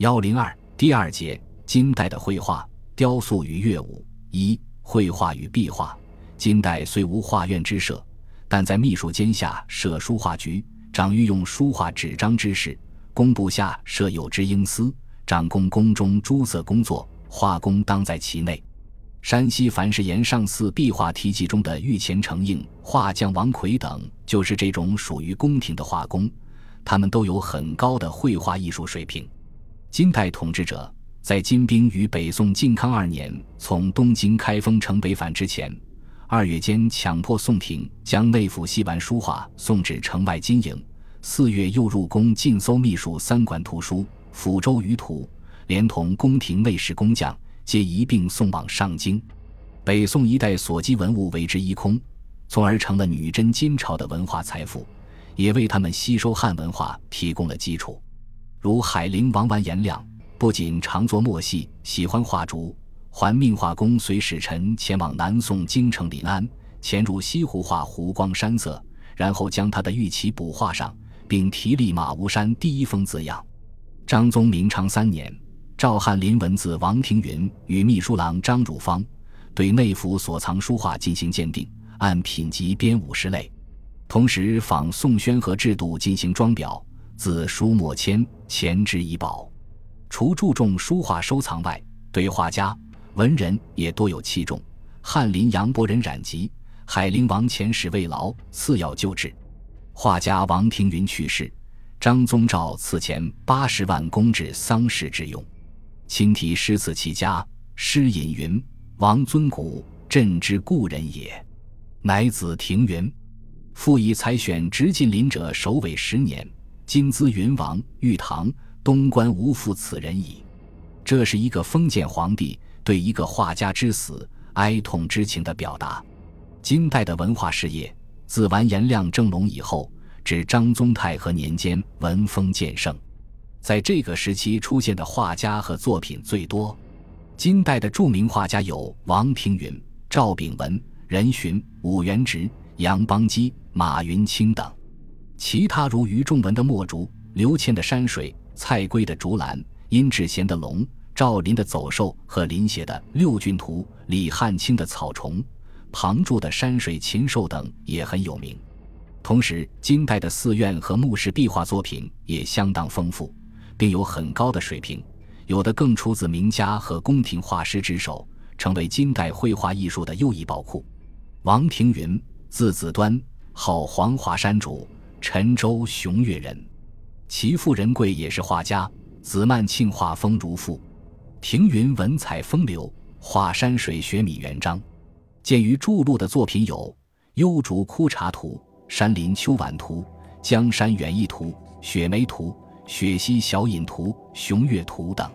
幺零二第二节：金代的绘画、雕塑与乐舞。一、绘画与壁画。金代虽无画院之设，但在秘书监下设书画局，掌御用书画纸张之事；工部下设有知英司，掌控宫中诸色工作，画工当在其内。山西樊氏岩上寺壁画题记中的御前承应画匠王奎等，就是这种属于宫廷的画工，他们都有很高的绘画艺术水平。金代统治者在金兵于北宋靖康二年从东京开封城北返之前，二月间强迫宋廷将内府戏玩书画送至城外金营；四月又入宫尽搜秘书三馆图书、抚州舆图，连同宫廷内侍工匠，皆一并送往上京。北宋一代所积文物为之一空，从而成了女真金朝的文化财富，也为他们吸收汉文化提供了基础。如海陵王完颜亮，不仅常作墨戏，喜欢画竹，还命画工随使臣前往南宋京城临安，潜入西湖画湖光山色，然后将他的玉旗补画上，并题立马吴山第一峰字样。张宗明昌三年，赵翰林文字王庭云与秘书郎张汝芳，对内府所藏书画进行鉴定，按品级编五十类，同时仿宋宣和制度进行装裱。自书墨签，前之以宝。除注重书画收藏外，对画家、文人也多有器重。翰林杨伯仁染疾，海陵王遣使慰劳，赐药救治。画家王庭云去世，张宗照赐钱八十万公治丧事之用。亲题诗词其家，诗引云：“王尊古，朕之故人也。乃子庭云，复以采选直进林者首尾十年。”金兹云王玉堂东关无复此人矣。这是一个封建皇帝对一个画家之死哀痛之情的表达。金代的文化事业自完颜亮正隆以后，至张宗泰和年间文风渐盛，在这个时期出现的画家和作品最多。金代的著名画家有王庭云、赵秉文、任询、武元直、杨邦基、马云清等。其他如余仲文的墨竹、刘谦的山水、蔡圭的竹篮、殷志贤的龙、赵林的走兽和林写的六骏图、李汉卿的草虫、庞注的山水禽兽等也很有名。同时，金代的寺院和墓室壁画作品也相当丰富，并有很高的水平，有的更出自名家和宫廷画师之手，成为金代绘画艺术的又一宝库。王庭云，字子端，号黄华山主。陈州雄岳人，其父仁贵也是画家。子曼庆画风如赋，庭云文采风流，画山水学米元章。鉴于著录的作品有《幽竹枯茶图》《山林秋晚图》《江山远逸图》《雪梅图》《雪溪小隐图》《雄岳图》等。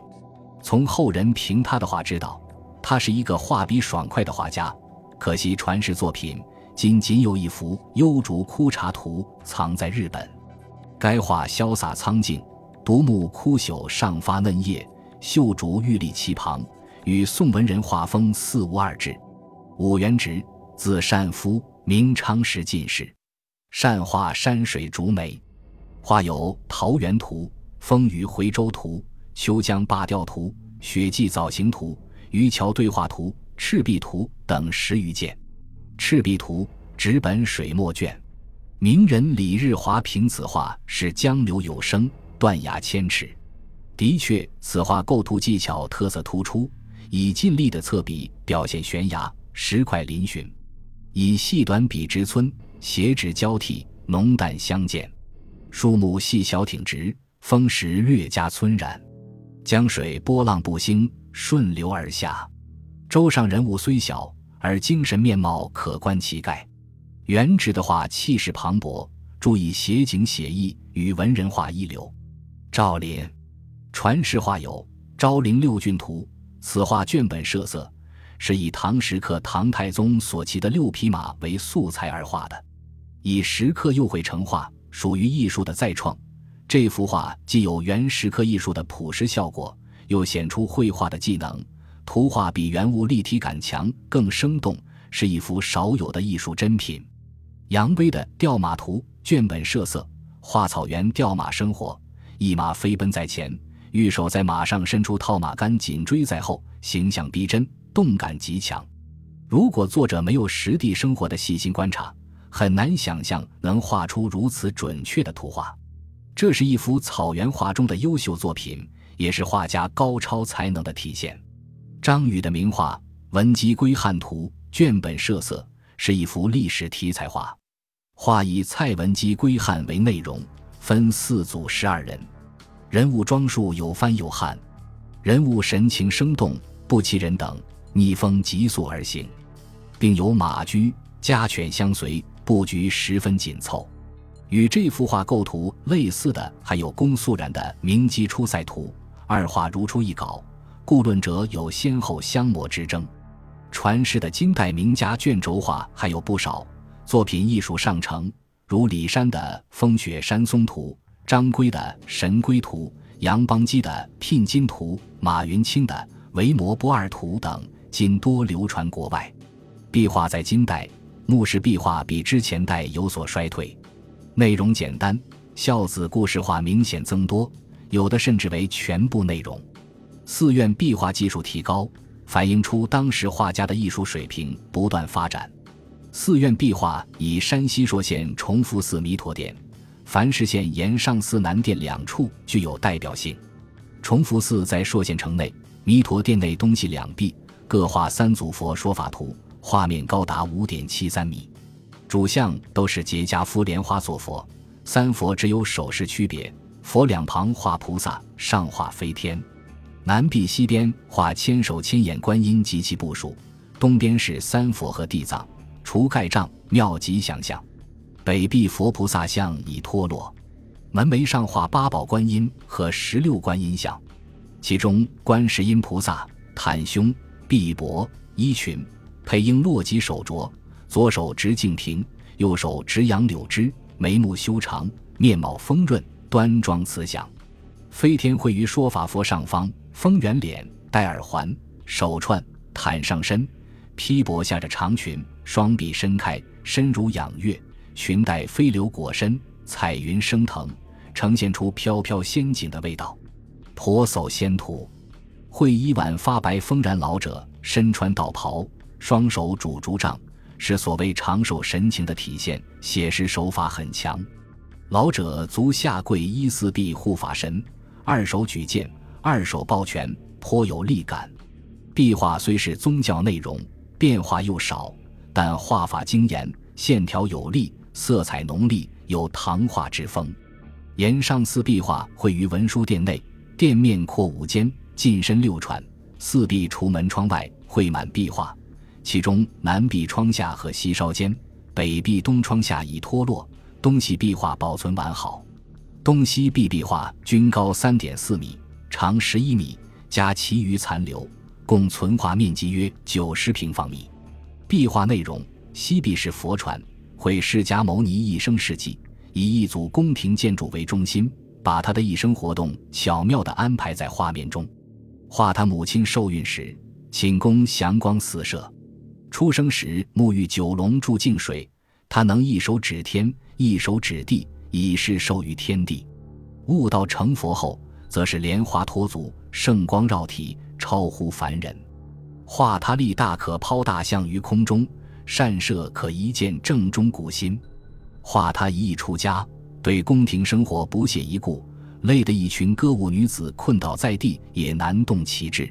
从后人评他的画知道，他是一个画笔爽快的画家。可惜传世作品。今仅有一幅《幽竹枯茶图》藏在日本，该画潇洒苍劲，独木枯朽上发嫩叶，秀竹玉立其旁，与宋文人画风似无二致。武元直，字善夫，明昌时进士，善画山水竹梅，画有《桃源图》《风雨回舟图》《秋江罢钓图》《雪霁藻形图》《渔樵对话图》《赤壁图》等十余件。《赤壁图》纸本水墨卷，名人李日华评此画是江流有声，断崖千尺。的确，此画构图技巧特色突出，以尽力的侧笔表现悬崖石块嶙峋，以细短笔直皴，斜直交替，浓淡相间。树木细小挺直，风石略加皴染。江水波浪不兴，顺流而下。舟上人物虽小。而精神面貌可观其概，原直的画气势磅礴，注意写景写意，与文人画一流。赵林传世画有《昭陵六骏图》，此画卷本设色，是以唐时刻唐太宗所骑的六匹马为素材而画的，以石刻釉绘成画，属于艺术的再创。这幅画既有原石刻艺术的朴实效果，又显出绘画的技能。图画比原物立体感强，更生动，是一幅少有的艺术珍品。杨威的《吊马图》卷本设色，画草原吊马生活，一马飞奔在前，御手在马上伸出套马杆，紧追在后，形象逼真，动感极强。如果作者没有实地生活的细心观察，很难想象能画出如此准确的图画。这是一幅草原画中的优秀作品，也是画家高超才能的体现。张宇的名画《文姬归汉图》卷本设色，是一幅历史题材画。画以蔡文姬归汉为内容，分四组十二人，人物装束有番有汉，人物神情生动，不其人等逆风急速而行，并有马驹、家犬相随，布局十分紧凑。与这幅画构图类似的，还有龚素然的《明基出塞图》，二画如出一稿，故论者有先后相模之争。传世的金代名家卷轴画还有不少，作品艺术上乘，如李山的《风雪山松图》，张圭的《神龟图》，杨邦基的《聘金图》，马云清的《维摩波二图》等，今多流传国外。壁画在金代，墓室壁画比之前代有所衰退。内容简单，孝子故事画明显增多，有的甚至为全部内容。寺院壁画技术提高，反映出当时画家的艺术水平不断发展。寺院壁画以山西朔县崇福寺弥陀殿、繁石县延上寺南殿两处具有代表性。崇福寺在朔县城内，弥陀殿内东西两壁各画三组佛说法图，画面高达五点七三米。主像都是结跏趺莲花坐佛，三佛只有手势区别。佛两旁画菩萨，上画飞天。南壁西边画千手千眼观音及其部属，东边是三佛和地藏、除盖障、妙吉祥像。北壁佛菩萨像已脱落，门楣上画八宝观音和十六观音像，其中观世音菩萨袒胸、臂膊、衣裙，配璎珞及手镯。左手执净瓶，右手执杨柳枝，眉目修长，面貌丰润，端庄慈祥。飞天会于说法佛上方，丰圆脸，戴耳环，手串，袒上身，披帛下着长裙，双臂伸开，身如仰月，裙带飞流裹身，彩云升腾，呈现出飘飘仙境的味道。婆娑仙图，会衣晚发白丰然老者，身穿道袍，双手拄竹杖。是所谓长寿神情的体现，写实手法很强。老者足下跪依四臂护法神，二手举剑，二手抱拳，颇有力感。壁画虽是宗教内容，变化又少，但画法精严，线条有力，色彩浓丽，有唐画之风。沿上寺壁画绘于文殊殿内，殿面阔五间，进深六喘，四壁除门窗外，绘满壁画。其中南壁窗下和西稍间，北壁东窗下已脱落，东西壁画保存完好。东西壁壁画均高三点四米，长十一米，加其余残留，共存画面积约九十平方米。壁画内容：西壁是佛传，绘释迦牟尼一生事迹，以一组宫廷建筑为中心，把他的一生活动巧妙地安排在画面中。画他母亲受孕时，寝宫祥光四射。出生时沐浴九龙注净水，他能一手指天，一手指地，以示授予天地。悟道成佛后，则是莲花托足，圣光绕体，超乎凡人。画他力大，可抛大象于空中；善射可一箭正中骨心。画他一意出家，对宫廷生活不屑一顾，累得一群歌舞女子困倒在地，也难动其志。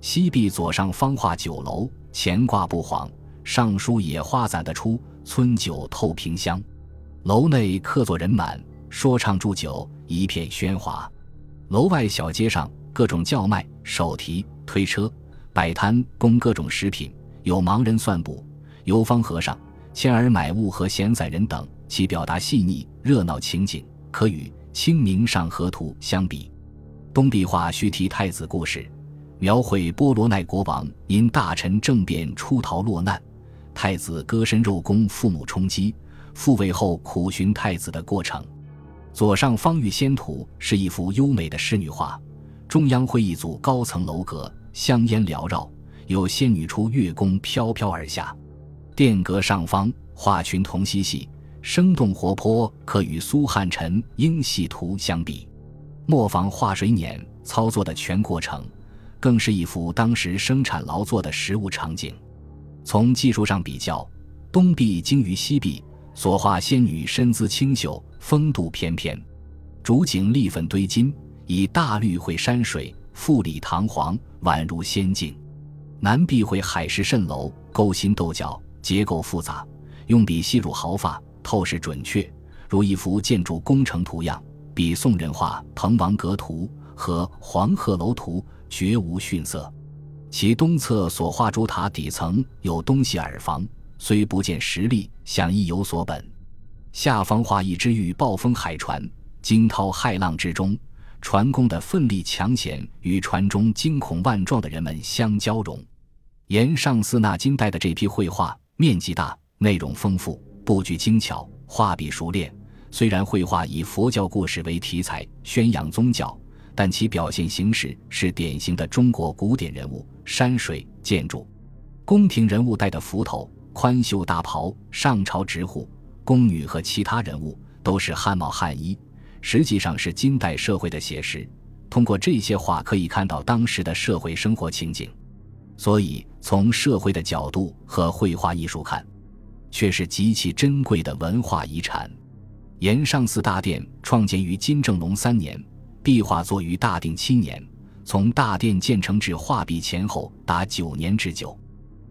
西壁左上方画酒楼。前挂不晃，上书野花攒得出，村酒透瓶香。楼内客座人满，说唱祝酒，一片喧哗。楼外小街上，各种叫卖、手提推车摆摊，供各种食品。有盲人算卜、游方和尚、牵儿买物和闲散人等，其表达细腻热闹情景，可与《清明上河图》相比。东壁画须提太子故事。描绘波罗奈国王因大臣政变出逃落难，太子割身肉供父母充饥，复位后苦寻太子的过程。左上方玉仙图是一幅优美的仕女画，中央绘一组高层楼阁，香烟缭绕，有仙女出月宫飘飘而下。殿阁上方画群童嬉戏，生动活泼，可与苏汉臣《英戏图》相比。磨坊画水碾。操作的全过程，更是一幅当时生产劳作的实物场景。从技术上比较，东壁精于西壁，所画仙女身姿清秀，风度翩翩；主景立粉堆金，以大绿绘山水，富丽堂皇，宛如仙境。南壁绘海市蜃楼，勾心斗角，结构复杂，用笔细入毫发，透视准确，如一幅建筑工程图样。比宋人画《滕王阁图》和《黄鹤楼图》绝无逊色。其东侧所画竹塔底层有东西耳房，虽不见实例，想亦有所本。下方画一只欲暴风海船，惊涛骇浪之中，船工的奋力抢险与船中惊恐万状的人们相交融。沿上寺纳金代的这批绘画面积大，内容丰富，布局精巧，画笔熟练。虽然绘画以佛教故事为题材，宣扬宗教，但其表现形式是典型的中国古典人物、山水、建筑。宫廷人物戴的幞头、宽袖大袍，上朝执扈；宫女和其他人物都是汉帽汉衣，实际上是金代社会的写实。通过这些画可以看到当时的社会生活情景，所以从社会的角度和绘画艺术看，却是极其珍贵的文化遗产。延上寺大殿创建于金正隆三年，壁画作于大定七年。从大殿建成至画壁前后达九年之久。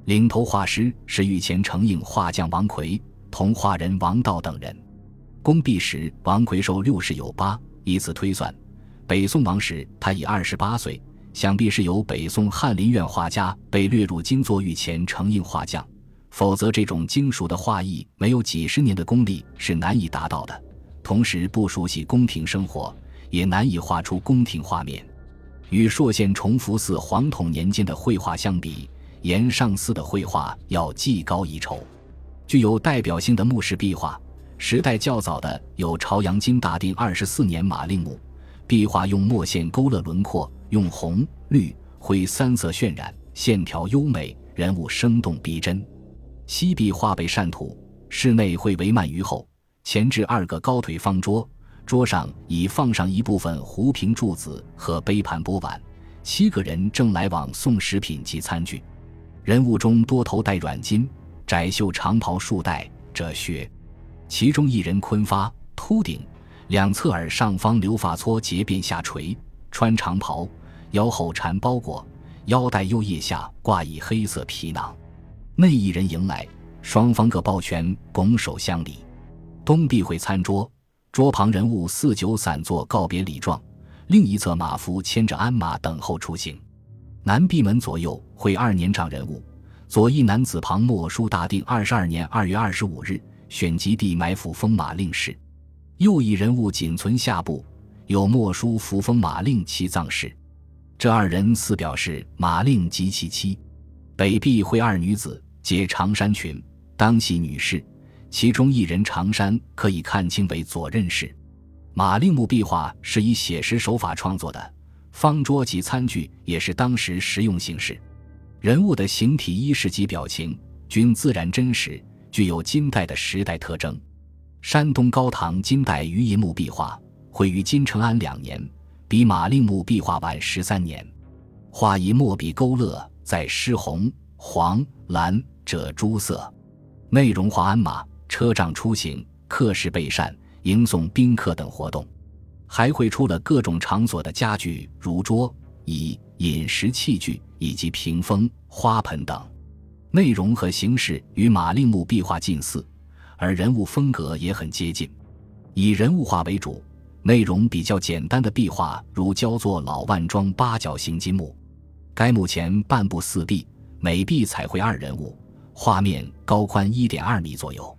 领头画师是御前承印画匠王奎，同画人王道等人。工毕时，王奎寿六十有八，以此推算，北宋王时他已二十八岁，想必是由北宋翰林院画家被掠入京作御前承印画匠。否则，这种精熟的画艺没有几十年的功力是难以达到的。同时，不熟悉宫廷生活，也难以画出宫廷画面。与朔县崇福寺黄统年间的绘画相比，延上寺的绘画要技高一筹。具有代表性的墓室壁画，时代较早的有朝阳金大定二十四年马令墓，壁画用墨线勾勒轮廓，用红、绿、灰三色渲染，线条优美，人物生动逼真。西壁画被扇土，室内会围幔于后，前置二个高腿方桌，桌上已放上一部分壶瓶柱子和杯盘钵碗，七个人正来往送食品及餐具。人物中多头戴软巾，窄袖长袍束带褶靴，其中一人坤发秃顶，两侧耳上方留发撮结辫下垂，穿长袍，腰后缠包裹，腰带右腋下挂一黑色皮囊。内一人迎来，双方各抱拳，拱手相礼。东壁会餐桌，桌旁人物四九散坐告别礼状，另一侧马夫牵着鞍马等候出行。南壁门左右会二年长人物，左一男子旁墨书“大定二十二年二月二十五日选集地埋伏封马令氏”，右一人物仅存下部，有墨书“扶封马令其葬事”。这二人似表示马令及其妻。北壁会二女子。皆长衫裙，当系女士，其中一人长衫可以看清为左任氏。马令墓壁画是以写实手法创作的，方桌及餐具也是当时实用形式。人物的形体、衣饰及表情均自然真实，具有金代的时代特征。山东高唐金代余银墓壁画绘于金承安两年，比马令墓壁画晚十三年。画以墨笔勾勒，在湿红、黄、蓝。这诸色，内容画鞍马、车仗出行、客事备膳、迎送宾客等活动，还绘出了各种场所的家具，如桌以、饮食器具以及屏风、花盆等。内容和形式与马令木壁画近似，而人物风格也很接近，以人物画为主，内容比较简单的壁画，如焦作老万庄八角形金木。该墓前半部四壁，每壁彩绘二人物。画面高宽一点二米左右，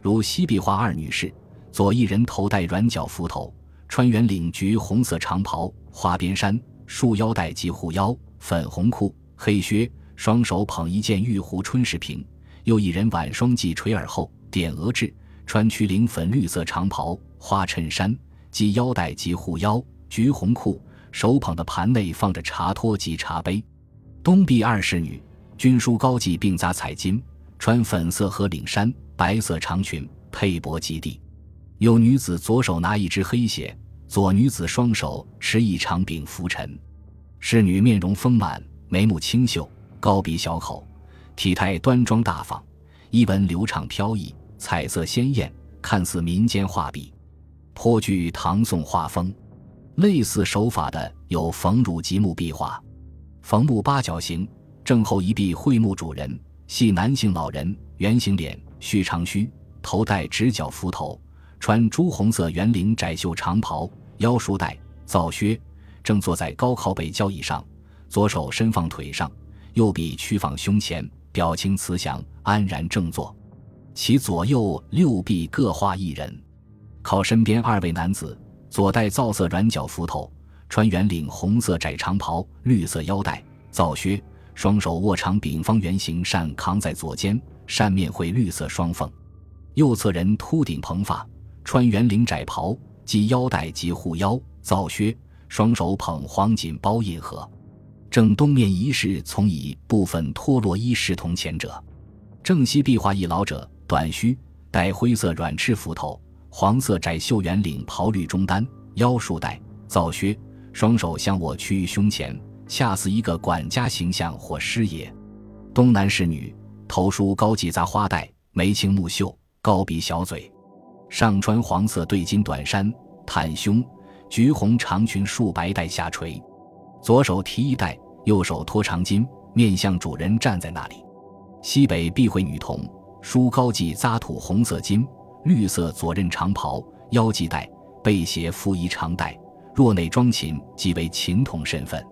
如西壁画二女士，左一人头戴软角幞头，穿圆领橘红色长袍，花边衫，束腰带及护腰，粉红裤，黑靴，双手捧一件玉壶春石瓶；又一人挽双髻垂耳后，点额痣，穿曲领粉绿色长袍，花衬衫，系腰带及护腰，橘红裤，手捧的盘内放着茶托及茶杯。东壁二侍女。军书高髻并扎彩巾，穿粉色和领衫，白色长裙，佩帛及地。有女子左手拿一只黑鞋，左女子双手持一长柄拂尘，侍女面容丰满，眉目清秀，高鼻小口，体态端庄大方，衣纹流畅飘逸，彩色鲜艳，看似民间画笔，颇具唐宋画风。类似手法的有冯汝吉木壁画，冯墓八角形，正后一壁绘木主人，系男性老人，圆形脸，须长须，头戴直角幞头，穿朱红色圆领窄袖长袍，腰束带，皂靴，正坐在高靠背交椅上，左手伸放腿上，右臂屈放胸前，表情慈祥，安然正坐。其左右六臂各画一人，靠身边二位男子。左戴皂色软脚幞头，穿圆领红色窄长袍，绿色腰带，皂靴，双手握长柄方圆形扇扛在左肩，扇面绘绿色双凤。右侧人秃顶蓬发，穿圆领窄袍，系腰带及护腰，皂靴，双手捧黄锦包印盒。正东面一侍从以部分脱落衣饰同前者，正西壁画一老者，短须，戴灰色软翅幞头。黄色窄袖圆领袍绿中单腰束带皂靴，双手向我屈于胸前，恰似一个管家形象或师爷。东南侍女头梳高髻杂花带，眉清目秀，高鼻小嘴，上穿黄色对襟短衫，袒胸，橘红长裙束白带下垂，左手提衣袋，右手托长巾，面向主人站在那里。西北必会女童梳高髻扎土红色巾。绿色左衽长袍，腰系带，背斜附一长带。若内装琴，即为琴童身份。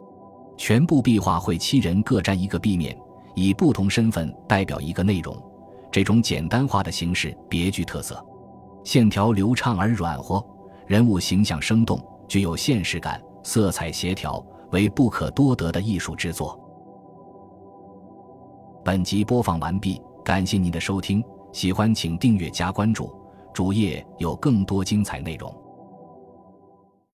全部壁画绘七人各占一个壁面，以不同身份代表一个内容。这种简单化的形式别具特色，线条流畅而软和，人物形象生动，具有现实感，色彩协调，为不可多得的艺术之作。本集播放完毕，感谢您的收听。喜欢请订阅加关注，主页有更多精彩内容。